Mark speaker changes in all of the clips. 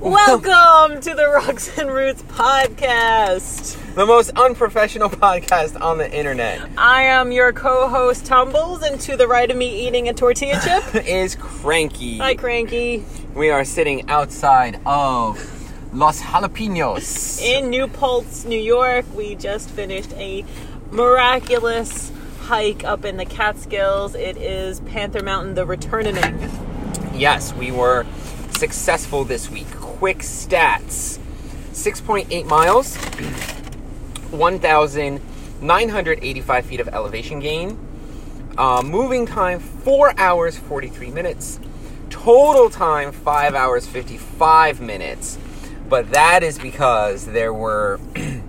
Speaker 1: Welcome to the Rocks and Roots podcast.
Speaker 2: The most unprofessional podcast on the internet
Speaker 1: I am your co-host Tumbles, and to the right of me eating a tortilla chip.
Speaker 2: is Cranky.
Speaker 1: Hi, Cranky.
Speaker 2: We are sitting outside of Los Jalapenos.
Speaker 1: In New Paltz, New York, we just finished a miraculous hike up in the Catskills. It is Panther Mountain, the returning.
Speaker 2: Yes, we were successful this week. Quick stats 6.8 miles, 1,985 feet of elevation gain, uh, moving time 4 hours 43 minutes, total time 5 hours 55 minutes. But that is because there were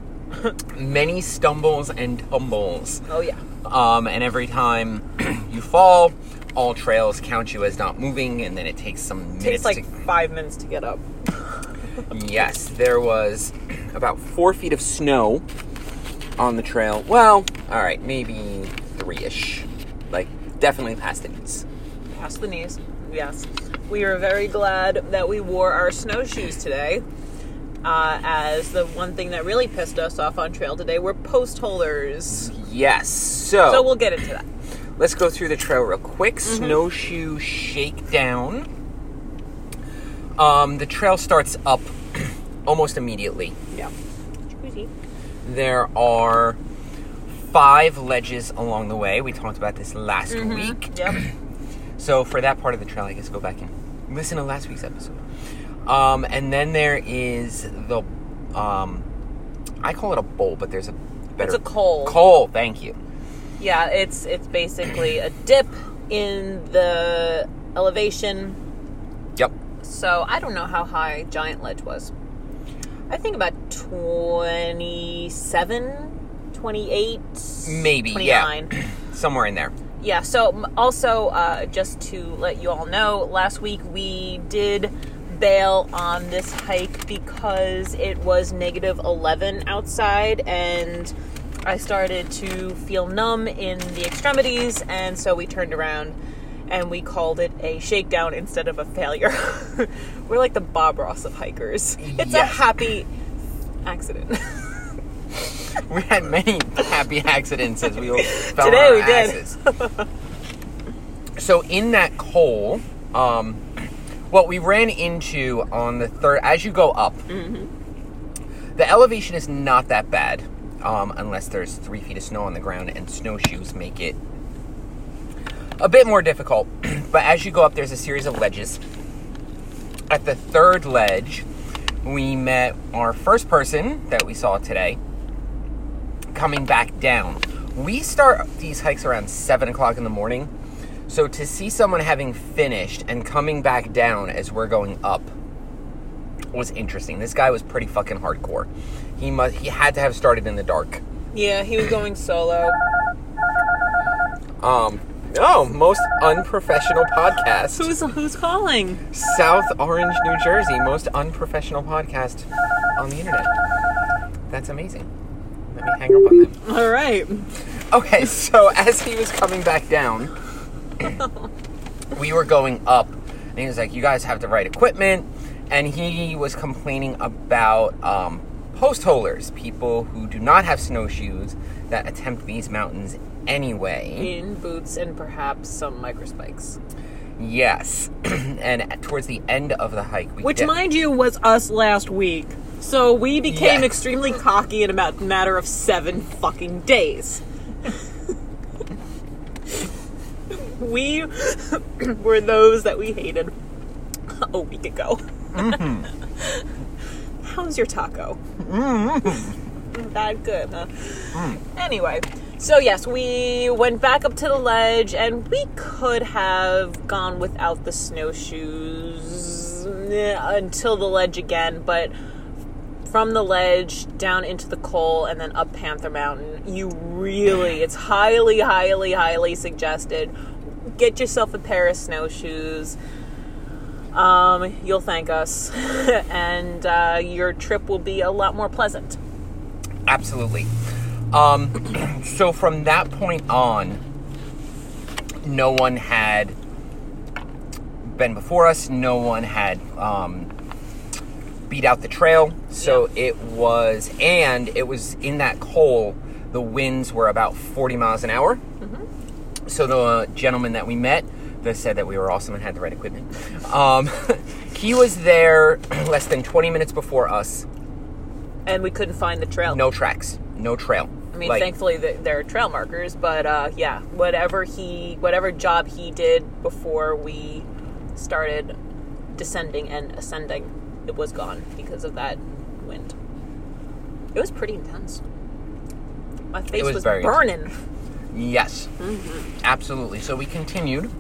Speaker 2: many stumbles and tumbles.
Speaker 1: Oh yeah.
Speaker 2: Um, and every time you fall, AllTrails count you as not moving, and then it takes some minutes
Speaker 1: Takes like
Speaker 2: to
Speaker 1: five minutes to get up.
Speaker 2: Yes, there was about four feet of snow on the trail. Well, all right, maybe three ish. Like, definitely past the knees.
Speaker 1: Past the knees. Yes. We are very glad that we wore our snowshoes today. Uh, as the one thing that really pissed us off on trail today were post holers.
Speaker 2: Yes, so,
Speaker 1: So we'll get into that.
Speaker 2: let's go through the trail real quick.
Speaker 1: Mm-hmm.
Speaker 2: Snowshoe shakedown. Um, the trail starts up almost immediately.
Speaker 1: Yeah.
Speaker 2: There are five ledges along the way. We talked about this last
Speaker 1: Mm-hmm.
Speaker 2: week.
Speaker 1: Yep.
Speaker 2: So for that part of the trail, I guess go back and listen to last week's episode. Um, and then there is the, um, I call it a bowl, but there's a better.
Speaker 1: It's a col.
Speaker 2: Col. Thank you.
Speaker 1: Yeah, it's it's basically a dip in the elevation.
Speaker 2: Yep.
Speaker 1: So I don't know how high Giant Ledge was. I think about 27, 28,
Speaker 2: Maybe.
Speaker 1: 29.
Speaker 2: Yeah. Somewhere in there.
Speaker 1: Yeah, so also, uh, just to let you all know, last week we did bail on this hike because it was negative 11 outside and I started to feel numb in the extremities, and so we turned around and we called it a shakedown instead of a failure. We're like the Bob Ross of hikers. It's a happy accident.
Speaker 2: We had many happy accidents as we all fell
Speaker 1: Today
Speaker 2: on our
Speaker 1: we did.
Speaker 2: so in that col, um, what we ran into on the third, as you go up,
Speaker 1: Mm-hmm.
Speaker 2: the elevation is not that bad, um, unless there's three feet of snow on the ground, and snowshoes make it a bit more difficult. but as you go up, there's a series of ledges. At the third ledge, we met our first person that we saw today coming back down. We start these hikes around 7 o'clock in the morning. So to see someone having finished and coming back down as we're going up was interesting. This guy was pretty fucking hardcore. He must he had to have started in the dark.
Speaker 1: yeah, he was going solo.
Speaker 2: Um oh, most unprofessional podcast.
Speaker 1: Who's who's calling?
Speaker 2: South Orange, New Jersey, most unprofessional podcast on the internet. That's amazing. Let me hang up on them.
Speaker 1: All right.
Speaker 2: Okay, so as he was coming back down, we were going up, and he was like, "You guys have the right equipment," and he was complaining about um, post holers, people who do not have snowshoes that attempt these mountains anyway.
Speaker 1: In boots and perhaps some microspikes.
Speaker 2: Yes, and towards the end of the hike, we
Speaker 1: Which,
Speaker 2: de-
Speaker 1: mind you, was us last week. So we became
Speaker 2: Yeah.
Speaker 1: extremely cocky in about a matter of seven fucking days. we were those that we hated a week ago. Mm-hmm. How's your taco? Mm-hmm. That good, huh? Mm. Anyway, so yes, we went back up to the ledge, and we could have gone without the snowshoes eh, until the ledge again, but from the ledge down into the col and then up Panther Mountain, you really, it's highly, highly, highly suggested. Get yourself a pair of snowshoes. Um, you'll thank us, and uh, your trip will be a lot more pleasant.
Speaker 2: Absolutely. Um, so from that point on, no one had been before us. No one had um, beat out the trail. So it was, and it was in that hole. The winds were about 40 miles an hour. So the gentleman that we met that said that we were awesome and had the right equipment, um, he was there less than 20 minutes before us.
Speaker 1: And we couldn't find the trail.
Speaker 2: No tracks, no trail.
Speaker 1: I mean,
Speaker 2: Like,
Speaker 1: thankfully th- there are trail markers, but uh, yeah, whatever he, whatever job he did before we started descending and ascending, it was gone because of that wind. It was pretty intense. My face
Speaker 2: was
Speaker 1: was,
Speaker 2: very intense.
Speaker 1: burning.
Speaker 2: Yes, absolutely. So we continued,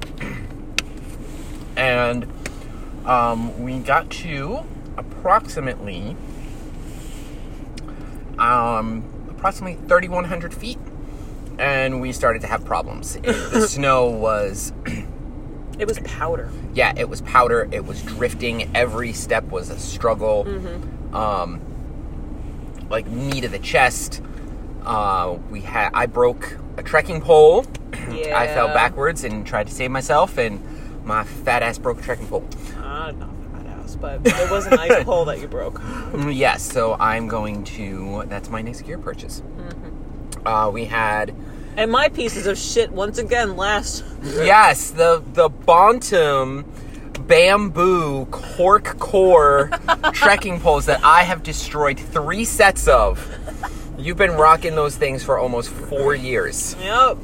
Speaker 2: and um, we got to approximately um, approximately 3,100 feet, and we started to have problems. It- the snow was,
Speaker 1: It was powder.
Speaker 2: yeah, it was powder. It was drifting. Every step was a struggle. Um, like knee to the chest. Uh, we had I broke a trekking pole.
Speaker 1: Yeah.
Speaker 2: I fell backwards and tried to save myself, and my fat ass broke a trekking pole.
Speaker 1: Uh, but it was a nice hole that you broke.
Speaker 2: Mm, Yes, so I'm going to. That's my next gear purchase. Uh, we had
Speaker 1: And my pieces of shit once again last.
Speaker 2: yes the the Bontum bamboo cork core trekking poles that I have destroyed three sets of. You've been rocking those things for almost four years.
Speaker 1: Yep.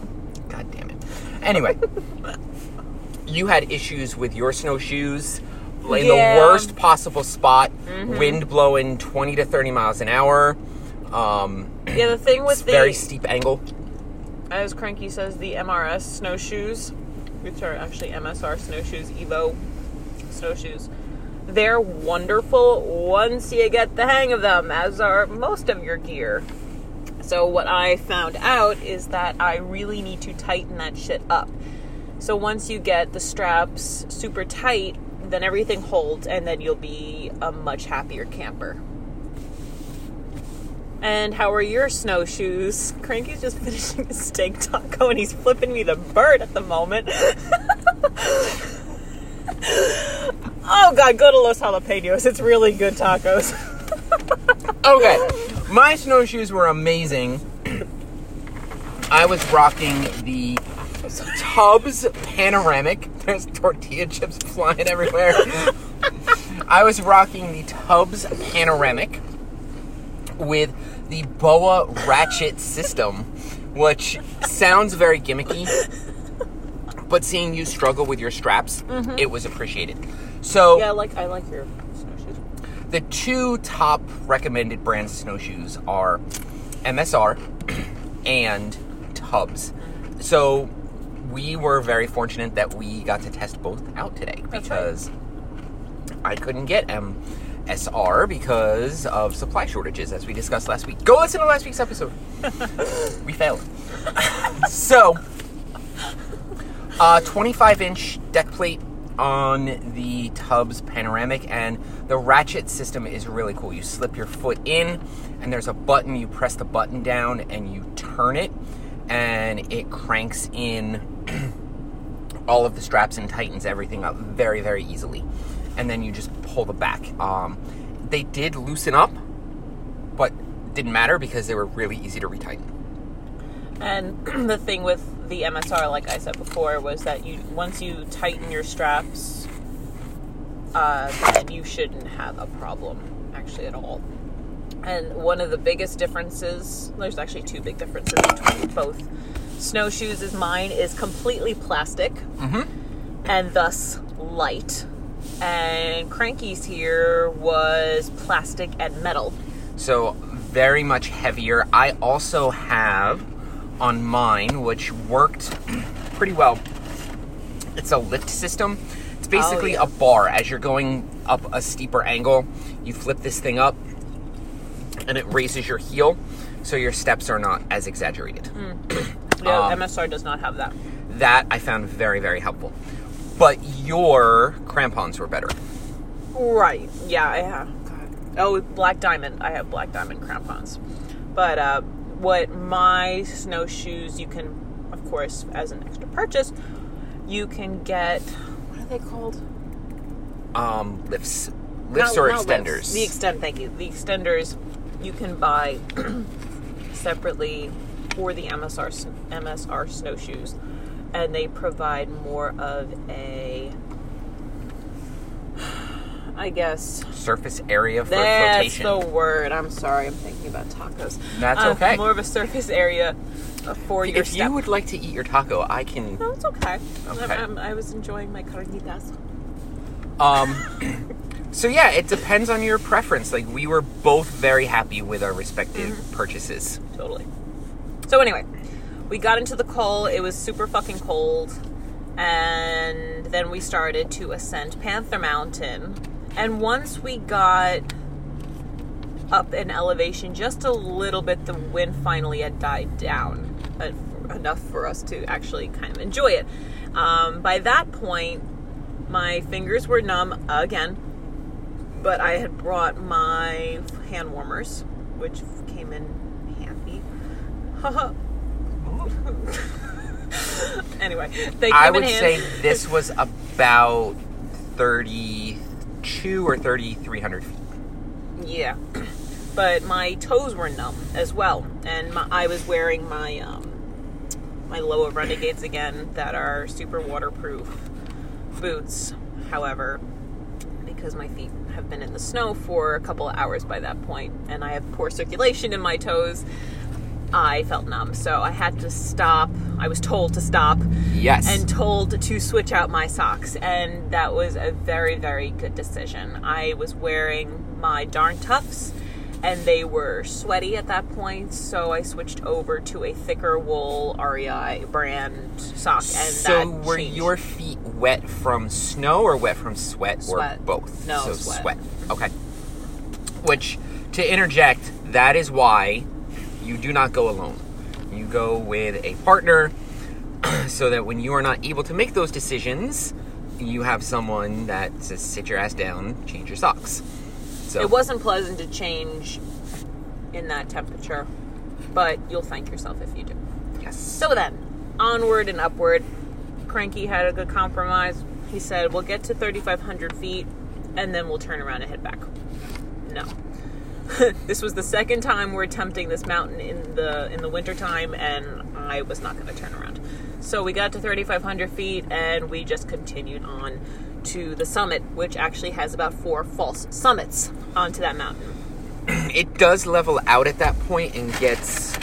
Speaker 2: God damn it. Anyway, you had issues with your snowshoes in
Speaker 1: Yeah.
Speaker 2: the worst possible spot, wind blowing 20 to 30 miles an hour. Um,
Speaker 1: Yeah, the thing with the
Speaker 2: very steep angle.
Speaker 1: as Cranky says, the MRS snowshoes, which are actually MSR snowshoes, Evo snowshoes, they're wonderful once you get the hang of them, as are most of your gear. So, what I found out is that I really need to tighten that shit up. So, once you get the straps super tight, then everything holds, and then you'll be a much happier camper. And how are your snowshoes? Cranky's just finishing a steak taco and he's flipping me the bird at the moment. oh god, go to Los Jalapenos. It's really good tacos.
Speaker 2: Okay, my snowshoes were amazing. I was rocking the Tubbs Panoramic. There's tortilla chips flying everywhere. I was rocking the Tubbs Panoramic with the Boa Ratchet system, which sounds very gimmicky, but seeing you struggle with your straps, mm-hmm. it was appreciated. So,
Speaker 1: yeah, I like I like your snowshoes.
Speaker 2: the two top recommended brands snowshoes are MSR and Tubbs. So we were very fortunate that we got to test both out today
Speaker 1: That's right.
Speaker 2: because I couldn't get MSR because of supply shortages, as we discussed last week. Go listen to last week's episode. we failed. so, uh, 25 inch deck plate on the Tubbs Panoramic, and the ratchet system is really cool. You slip your foot in, and there's a button. You press the button down, and you turn it, and it cranks in all of the straps and tightens everything up very, very easily. And then you just pull the back. Um, they did loosen up, but didn't matter because they were really easy to retighten.
Speaker 1: And the thing with the MSR, like I said before, was that you once you tighten your straps, uh, then you shouldn't have a problem actually at all. And one of the biggest differences, there's actually two big differences between both snowshoes. Is mine is completely plastic mm-hmm. and thus light, and Cranky's here was plastic and metal.
Speaker 2: So very much heavier. I also have on mine, which worked pretty well. It's a lift system. It's oh, basically
Speaker 1: yeah.
Speaker 2: a bar. As you're going up a steeper angle, you flip this thing up, and it raises your heel, so your steps are not as exaggerated. Hmm.
Speaker 1: Yeah,
Speaker 2: Um,
Speaker 1: MSR does not have that.
Speaker 2: That I found very very helpful. But your crampons were better.
Speaker 1: Right. Yeah, I have. Oh, Black Diamond. I have Black Diamond crampons. But uh, what my snowshoes, you can, of course, as an extra purchase, you can get. What are they called?
Speaker 2: Um, lifts, Lifts
Speaker 1: Not-
Speaker 2: or extenders?
Speaker 1: lifts. The extend, thank you. The extenders you can buy separately for the MSR MSR snowshoes, and they provide more of a, I guess.
Speaker 2: Surface area for
Speaker 1: That's
Speaker 2: flotation.
Speaker 1: That's the word. I'm sorry. I'm thinking about tacos.
Speaker 2: That's
Speaker 1: Uh,
Speaker 2: okay.
Speaker 1: More of a surface area for your
Speaker 2: if
Speaker 1: step.
Speaker 2: you would like to eat your taco, I can.
Speaker 1: No, it's okay.
Speaker 2: Okay.
Speaker 1: I'm, I'm, I was enjoying my carnitas.
Speaker 2: Um, so yeah, it depends on your preference. Like we were both very happy with our respective
Speaker 1: Mm-hmm.
Speaker 2: purchases.
Speaker 1: Totally. So anyway, we got into the col. It was super fucking cold, and then we started to ascend Panther Mountain. And once we got up in elevation just a little bit, the wind finally had died down enough for us to actually kind of enjoy it. Um, by that point, my fingers were numb again, but I had brought my hand warmers, which came in. anyway, they
Speaker 2: I would say this was about thirty-two or thirty-three hundred feet.
Speaker 1: Yeah, but my toes were numb as well, and my, I was wearing my um, my Lowa Renegades again that are super waterproof boots. However, because my feet have been in the snow for a couple of hours by that point, and I have poor circulation in my toes, I felt numb. So I had to stop. I was told to stop
Speaker 2: Yes.
Speaker 1: and told to switch out my socks and that was a very very good decision i was wearing my Darn Toughs and they were sweaty at that point so i switched over to a thicker wool REI brand sock and
Speaker 2: so were
Speaker 1: changed.
Speaker 2: your feet wet from snow or wet from sweat,
Speaker 1: Sweat.
Speaker 2: or both?
Speaker 1: No,
Speaker 2: so
Speaker 1: sweat.
Speaker 2: Okay. Which, to interject, that is why you do not go alone. You go with a partner, so that when you are not able to make those decisions, you have someone that says, "Sit your ass down, change your socks." So
Speaker 1: it wasn't pleasant to change in that temperature but you'll thank yourself if you do
Speaker 2: yes.
Speaker 1: So then, onward and upward. Cranky had a good compromise. He said, "We'll get to 3,500 feet, and then we'll turn around and head back." No, this was the second time we're attempting this mountain in the in the wintertime, and I was not going to turn around. So we got to 3,500 feet, and we just continued on to the summit, which actually has about four false summits onto that mountain.
Speaker 2: it does level out at that point and gets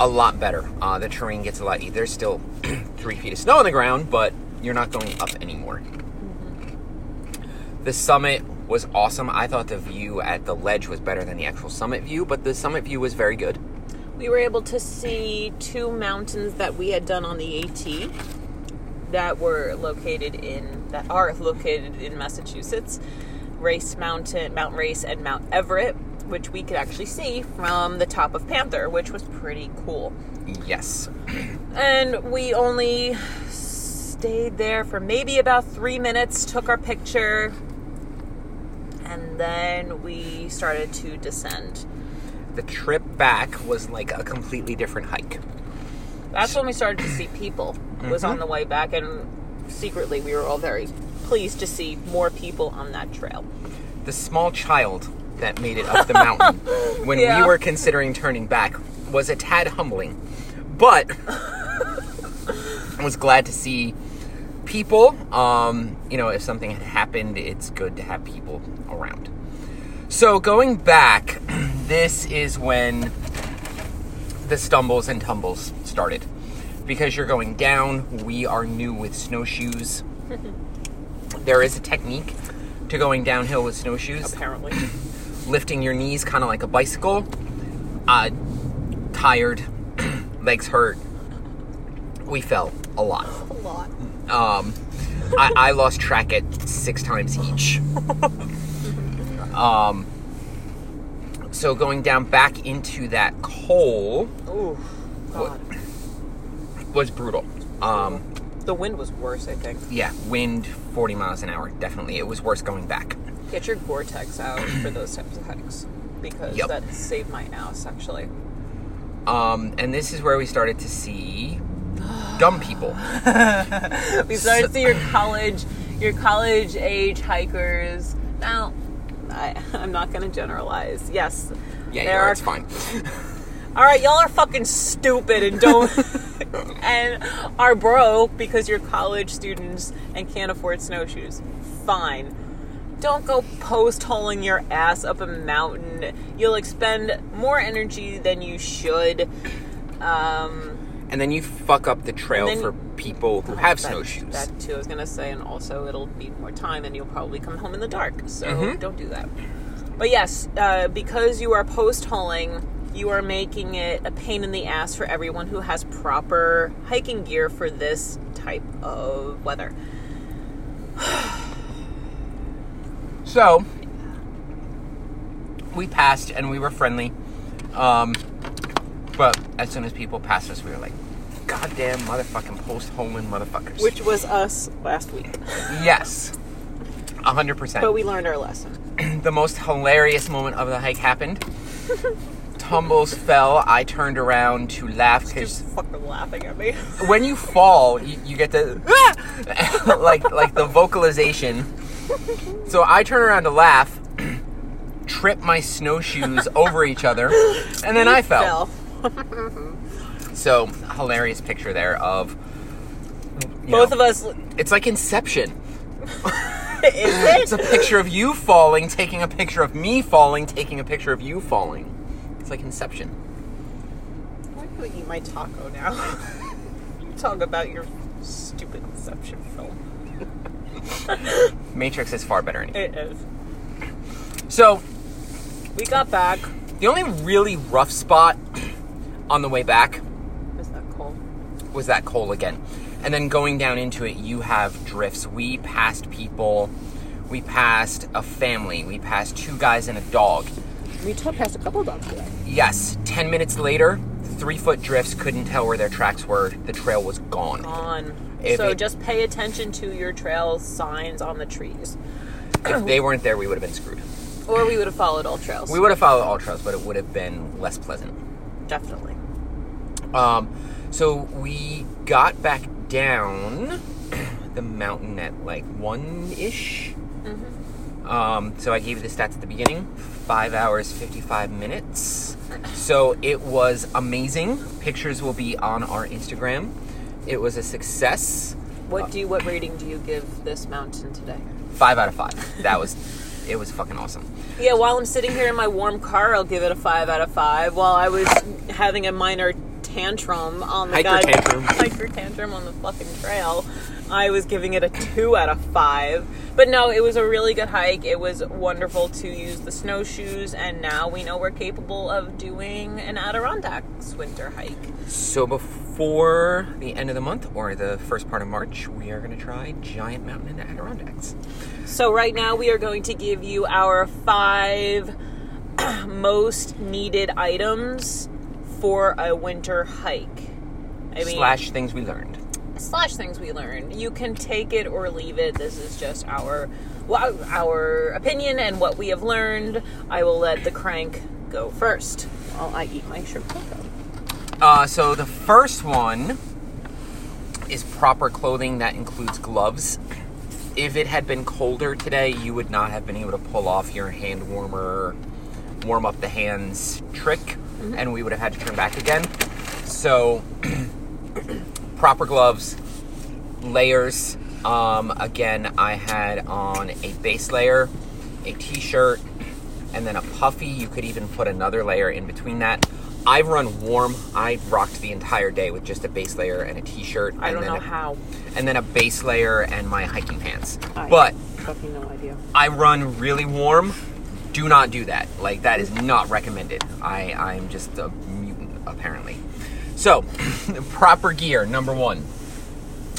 Speaker 2: a lot better. Uh, the terrain gets a lot. Easier. There's still three feet of snow on the ground, but you're not going up anymore. The summit was awesome. I thought the view at the ledge was better than the actual summit view, but the summit view was very good.
Speaker 1: we were able to see two mountains that we had done on the AT that were located in that are located in Massachusetts. Race Mountain, Mount Race, and Mount Everett, which we could actually see from the top of Panther, which was pretty cool.
Speaker 2: Yes.
Speaker 1: And we only stayed there for maybe about three minutes, took our picture, and then we started to descend.
Speaker 2: The trip back was like a completely different hike.
Speaker 1: That's when we started to see people. Was on mm-hmm. the way back, and secretly we were all very pleased to see more people on that trail.
Speaker 2: The small child that made it up the mountain when
Speaker 1: Yeah.
Speaker 2: we were considering turning back was a tad humbling, but I was glad to see people. Um, you know, if something had happened, it's good to have people around. So going back, this is when the stumbles and tumbles started. Because you're going down, we are new with snowshoes. there is a technique to going downhill with snowshoes
Speaker 1: Apparently,
Speaker 2: lifting your knees kind of like a bicycle. Uh, tired, legs hurt. We fell a lot.
Speaker 1: a lot.
Speaker 2: Um, I, I lost track at six times each. um, so going down back into that col
Speaker 1: Ooh, God.
Speaker 2: was brutal. Um,
Speaker 1: The wind was worse, I think.
Speaker 2: yeah, wind 40 miles an hour. Definitely, it was worse going back.
Speaker 1: Get your Gore-Tex out for those types of hikes because
Speaker 2: Yep.
Speaker 1: that saved my ass actually.
Speaker 2: Um, and this is where we started to see dumb people.
Speaker 1: We started to see your college, your college age hikers Now, I, I'm not going to generalize. Yes.
Speaker 2: Yeah,
Speaker 1: there
Speaker 2: are.
Speaker 1: are-
Speaker 2: It's fine.
Speaker 1: All right, y'all are fucking stupid and don't and are broke because you're college students and can't afford snowshoes. Fine. Don't go post holing your ass up a mountain. You'll expend more energy than you should. Um,
Speaker 2: And then you fuck up the trail for people who have
Speaker 1: that-
Speaker 2: snowshoes.
Speaker 1: That too, I was gonna say, and also it'll be more time, and you'll probably come home in the dark. So
Speaker 2: Mhm.
Speaker 1: don't do that. But yes, uh, because you are post holing, you are making it a pain in the ass for everyone who has proper hiking gear for this type of weather.
Speaker 2: So we passed and we were friendly. Um, but as soon as people passed us, we were like, goddamn motherfucking post holing motherfuckers.
Speaker 1: Which was us last week,
Speaker 2: yes, a hundred percent.
Speaker 1: but we learned our lesson.
Speaker 2: the most hilarious moment of the hike happened. Tumbles fell. I turned around to laugh
Speaker 1: Just
Speaker 2: because
Speaker 1: fucking laughing at me.
Speaker 2: when you fall, you, you get the like like the vocalization. So I turn around to laugh, trip my snowshoes over each other, and then I fell. So hilarious picture there of
Speaker 1: Both
Speaker 2: know,
Speaker 1: of us.
Speaker 2: It's like Inception.
Speaker 1: Is
Speaker 2: It's a picture of you falling, taking a picture of me falling, taking a picture of you falling. It's like Inception.
Speaker 1: Why do you eat my taco now? you talk about your stupid Inception film.
Speaker 2: Matrix is far better anyway.
Speaker 1: It is.
Speaker 2: So
Speaker 1: We got back.
Speaker 2: the only really rough spot on the way back
Speaker 1: was that col
Speaker 2: was that col again. And then going down into it, you have drifts. We passed people. We passed a family. We passed two guys and a dog.
Speaker 1: We took past a couple dogs today.
Speaker 2: Yes, 10 minutes later, three foot drifts couldn't tell where their tracks were. The trail was gone.
Speaker 1: On.
Speaker 2: If
Speaker 1: so
Speaker 2: it-
Speaker 1: just pay attention to your trail signs on the trees.
Speaker 2: If they weren't there, we would have been screwed.
Speaker 1: Or we would have followed AllTrails.
Speaker 2: We would have followed AllTrails, but it would have been less pleasant.
Speaker 1: Definitely.
Speaker 2: Um, so we got back down the mountain at like one ish. Um, so I gave you the stats at the beginning five hours, 55 minutes. So it was amazing. Pictures will be on our Instagram. It was a success.
Speaker 1: What do you, what rating do you give this mountain today?
Speaker 2: Five out of five. That was, it was fucking awesome.
Speaker 1: Yeah, while I'm sitting here in my warm car, I'll give it a five out of five. While I was having a minor tantrum on the
Speaker 2: Hiker
Speaker 1: guy-
Speaker 2: tantrum.
Speaker 1: hiker tantrum on the fucking trail, I was giving it a two out of five. But no, it was a really good hike. It was wonderful to use the snowshoes, and now we know we're capable of doing an Adirondacks winter hike.
Speaker 2: So before the end of the month or the first part of March, we are going to try Giant Mountain in the Adirondacks.
Speaker 1: So right now we are going to give you our five most needed items for a winter hike. I mean,
Speaker 2: slash things we learned.
Speaker 1: slash things we learned. You can take it or leave it. This is just our well, our opinion and what we have learned. I will let the crank go first while I eat my shrimp taco.
Speaker 2: Uh, so the first one is proper clothing that includes gloves. If it had been colder today, you would not have been able to pull off your hand warmer, warm up the hands trick, and we would have had to turn back again. So, proper gloves, layers. Um, again, I had on a base layer, a t-shirt, and then a puffy. You could even put another layer in between that. I've run warm. I rocked the entire day with just a base layer and a t-shirt.
Speaker 1: I
Speaker 2: and
Speaker 1: don't
Speaker 2: then
Speaker 1: know
Speaker 2: a-
Speaker 1: how.
Speaker 2: And then a base layer and my hiking pants.
Speaker 1: I
Speaker 2: But
Speaker 1: no idea.
Speaker 2: I run really warm. Do not do that. Like that is not recommended. I I'm just a mutant apparently. So, proper gear number 1.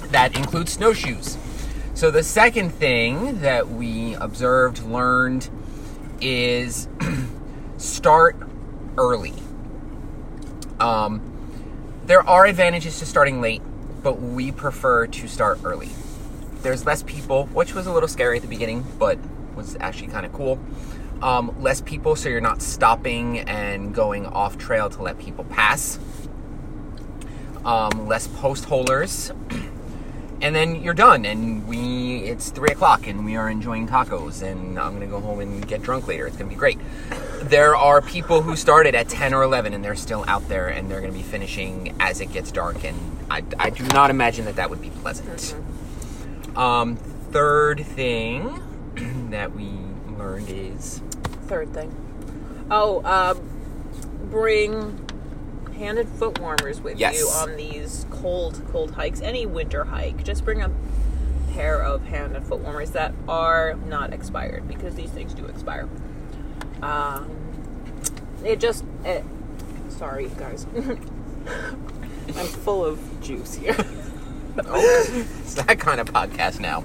Speaker 2: That includes snowshoes. So the second thing that we observed, learned is start early. Um, there are advantages to starting late, but we prefer to start early. There's less people, which was a little scary at the beginning, but was actually kind of cool. Um, less people, so you're not stopping and going off trail to let people pass. Um, less post holers. and then you're done, and we it's three o'clock, and we are enjoying tacos, and I'm gonna go home and get drunk later. It's gonna be great. There are people who started at ten or eleven, and they're still out there, and they're gonna be finishing as it gets dark, and I, I do not imagine that that would be pleasant. Um, third thing that we learned is
Speaker 1: Third thing. Oh, uh, bring hand and foot warmers with
Speaker 2: Yes.
Speaker 1: you on these cold, cold hikes. Any winter hike, just bring a pair of hand and foot warmers that are not expired because these things do expire. Um, it just, it, sorry guys, I'm full of juice here.
Speaker 2: it's that kind of podcast now.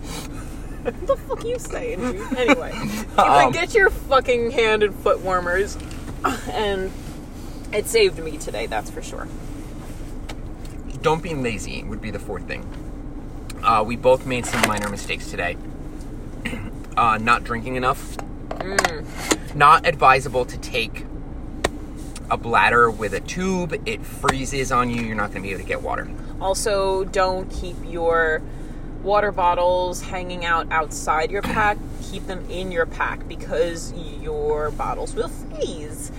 Speaker 1: What the fuck you saying, dude? Anyway,
Speaker 2: Um,
Speaker 1: get your fucking hand and foot warmers, and it saved me today. That's for sure.
Speaker 2: Don't be lazy would be the fourth thing. Uh, we both made some minor mistakes today. uh, not drinking enough. Not advisable to take a bladder with a tube. It freezes on you. You're not going to be able to get water.
Speaker 1: Also, don't keep your water bottles hanging out outside your pack. Keep them in your pack because your bottles will freeze.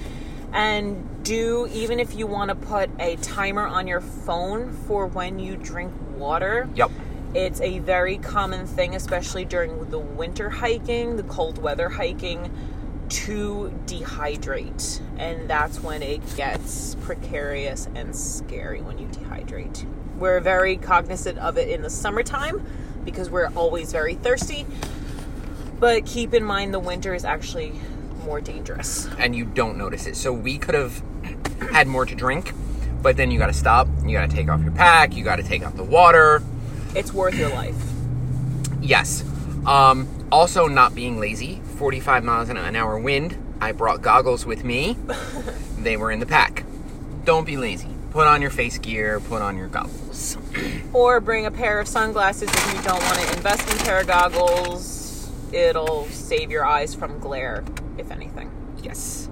Speaker 1: And do, even if you want to put a timer on your phone for when you drink water,
Speaker 2: Yep.
Speaker 1: it's a very common thing, especially during the winter hiking, the cold weather hiking, to dehydrate. And that's when it gets precarious and scary when you dehydrate. We're very cognizant of it in the summertime because we're always very thirsty. But keep in mind the winter is actually more dangerous.
Speaker 2: And you don't notice it. So we could have had more to drink, but then you got to stop. You got to take off your pack. You got to take out the water.
Speaker 1: It's worth your life.
Speaker 2: Yes. Um, also, not being lazy. 45 miles an hour wind. I brought goggles with me. they were in the pack. Don't be lazy. Put on your face gear. Put on your goggles.
Speaker 1: Or bring a pair of sunglasses if you don't want to invest in pair of goggles. It'll save your eyes from glare, if anything.
Speaker 2: Yes.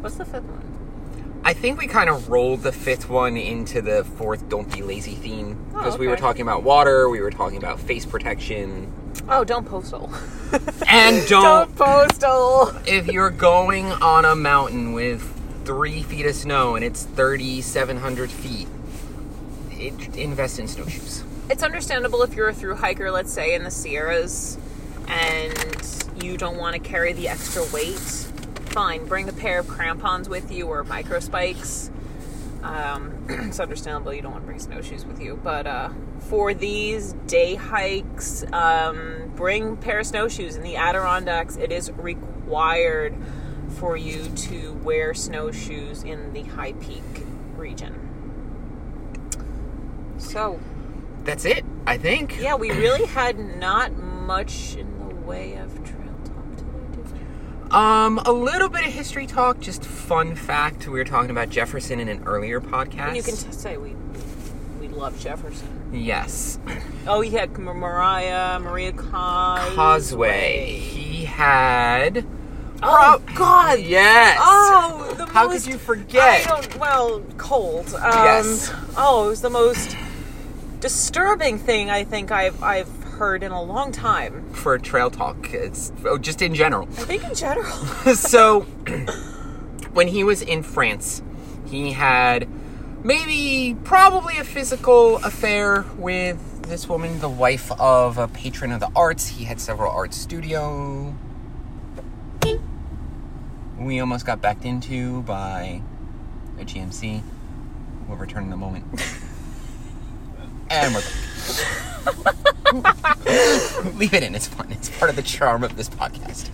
Speaker 1: What's the fifth one?
Speaker 2: I think we kind of rolled the fifth one into the fourth don't be lazy theme.
Speaker 1: Oh,
Speaker 2: Because we were talking about water, we were talking about face protection.
Speaker 1: Oh, don't postal.
Speaker 2: And don't,
Speaker 1: postal.
Speaker 2: if you're going on a mountain with three feet of snow and it's 3,700 feet, it, invest in snowshoes.
Speaker 1: It's understandable if you're a through hiker, let's say in the Sierras, and you don't want to carry the extra weight. Fine, bring a pair of crampons with you or micro spikes. Um, it's understandable you don't want to bring snowshoes with you, but uh, for these day hikes, um, bring a pair of snowshoes. In the Adirondacks, it is required for you to wear snowshoes in the high peak region. So,
Speaker 2: That's it, I think.
Speaker 1: yeah, we really had not much in the way of trail talk today, did we?
Speaker 2: Um, a little bit of history talk, just fun fact. We were talking about Jefferson in an earlier podcast.
Speaker 1: And you can t- say we love Jefferson.
Speaker 2: yes.
Speaker 1: Oh, he had Mariah, Maria Cosway.
Speaker 2: Cosway. He had.
Speaker 1: Oh
Speaker 2: Pro-
Speaker 1: God!
Speaker 2: Yes.
Speaker 1: Oh, the
Speaker 2: How
Speaker 1: most,
Speaker 2: could you forget?
Speaker 1: I don't. Well, cold. Um,
Speaker 2: Yes.
Speaker 1: Oh, it was the most disturbing thing I think I've I've heard in a long time.
Speaker 2: For trail talk, it's oh, just in general.
Speaker 1: I think in general.
Speaker 2: so, when he was in France, he had maybe, probably a physical affair with this woman, the wife of a patron of the arts. He had several art studio. We almost got backed into by a GMC. We'll return in a moment. and we're. Leave it in. It's fun. It's part of the charm of this podcast.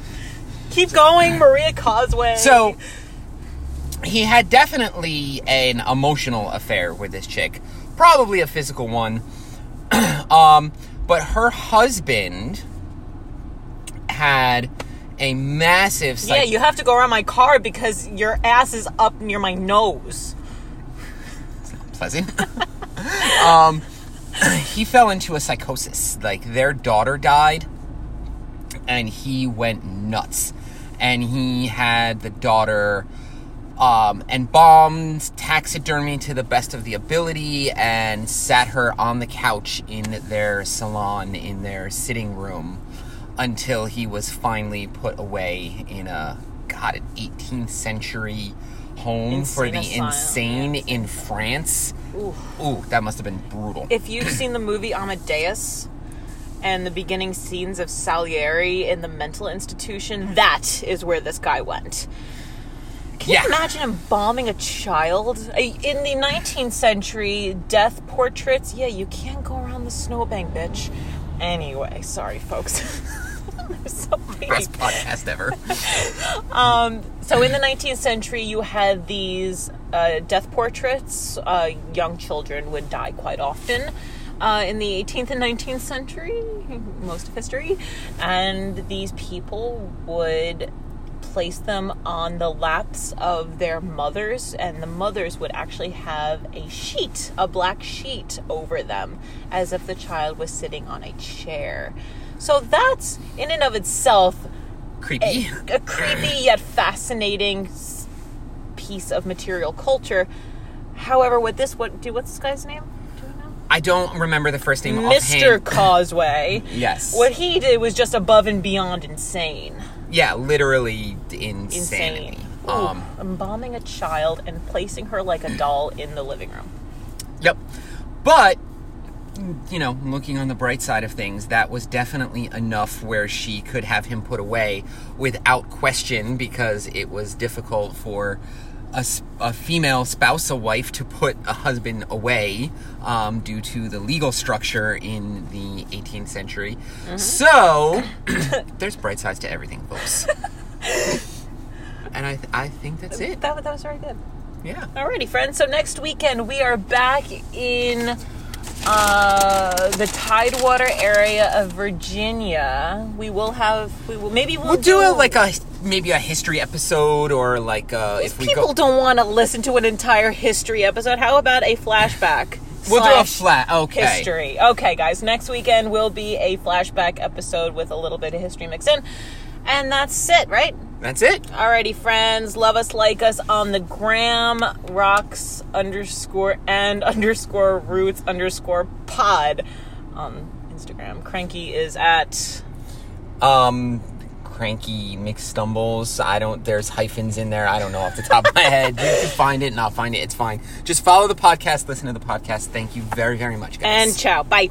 Speaker 1: Keep going, Maria Cosway.
Speaker 2: So he had definitely an emotional affair with this chick, probably a physical one. um, but her husband had a massive
Speaker 1: yeah, you have to go around my car because your ass is up near my nose.
Speaker 2: pleasant. um, he fell into a psychosis. Like their daughter died, and he went nuts. And he had the daughter um, embalmed, taxidermy to the best of the ability, and sat her on the couch in their salon, in their sitting room, until he was finally put away in a, God, an 18th century home for the
Speaker 1: asylum,
Speaker 2: insane
Speaker 1: yeah.
Speaker 2: in France.
Speaker 1: Ooh.
Speaker 2: Ooh, that must have been brutal.
Speaker 1: If you've seen the movie Amadeus and the beginning scenes of Salieri in the mental institution, that is where this guy went. Can
Speaker 2: Yeah.
Speaker 1: you imagine him bombing a child? In the 19th century, death portraits, yeah, you can't go around the snowbank, bitch. Anyway, sorry, folks. So
Speaker 2: Best podcast ever.
Speaker 1: so in the 19th century, you had these uh, death portraits. Uh, young children would die quite often. Uh, in the 18th and 19th century, most of history, and these people would place them on the laps of their mothers, and the mothers would actually have a sheet, a black sheet over them, as if the child was sitting on a chair. So that's, in and of itself,
Speaker 2: Creepy.
Speaker 1: a creepy yet fascinating piece of material culture. However, with this, what do what's this guy's name? Do you know?
Speaker 2: I don't remember the first name
Speaker 1: Mr.
Speaker 2: offhand.
Speaker 1: Cosway.
Speaker 2: Yes.
Speaker 1: What he did was just above and beyond insane.
Speaker 2: Yeah, literally insanity.
Speaker 1: Insane. Ooh,
Speaker 2: Um,
Speaker 1: embalming a child and placing her like a doll in the living room.
Speaker 2: Yep. But, you know, looking on the bright side of things, that was definitely enough where she could have him put away without question because it was difficult for a, a female spouse, a wife, to put a husband away um, due to the legal structure in the 18th century. So, there's bright sides to everything, folks. and I, I think that's it.
Speaker 1: That, that was very good.
Speaker 2: Yeah.
Speaker 1: Alrighty, friends. So next weekend we are back in uh, the Tidewater area of Virginia. We will have. We will maybe we'll,
Speaker 2: We'll do a, like a maybe a history episode or like uh, if we
Speaker 1: People
Speaker 2: go.
Speaker 1: don't want to listen to an entire history episode. How about a flashback?
Speaker 2: We'll do a flat. Okay.
Speaker 1: history. Okay, guys. Next weekend will be a flashback episode with a little bit of history mixed in, and that's it, right?
Speaker 2: That's it.
Speaker 1: Alrighty, friends. Love us, like us on the gram, rocks underscore and underscore roots underscore pod on Instagram. Cranky is at.
Speaker 2: Um, cranky mixed stumbles. I don't. There's hyphens in there. I don't know off the top of my head. You can find it, not find it. It's fine. Just follow the podcast. Listen to the podcast. Thank you very very much, guys.
Speaker 1: And ciao. Bye.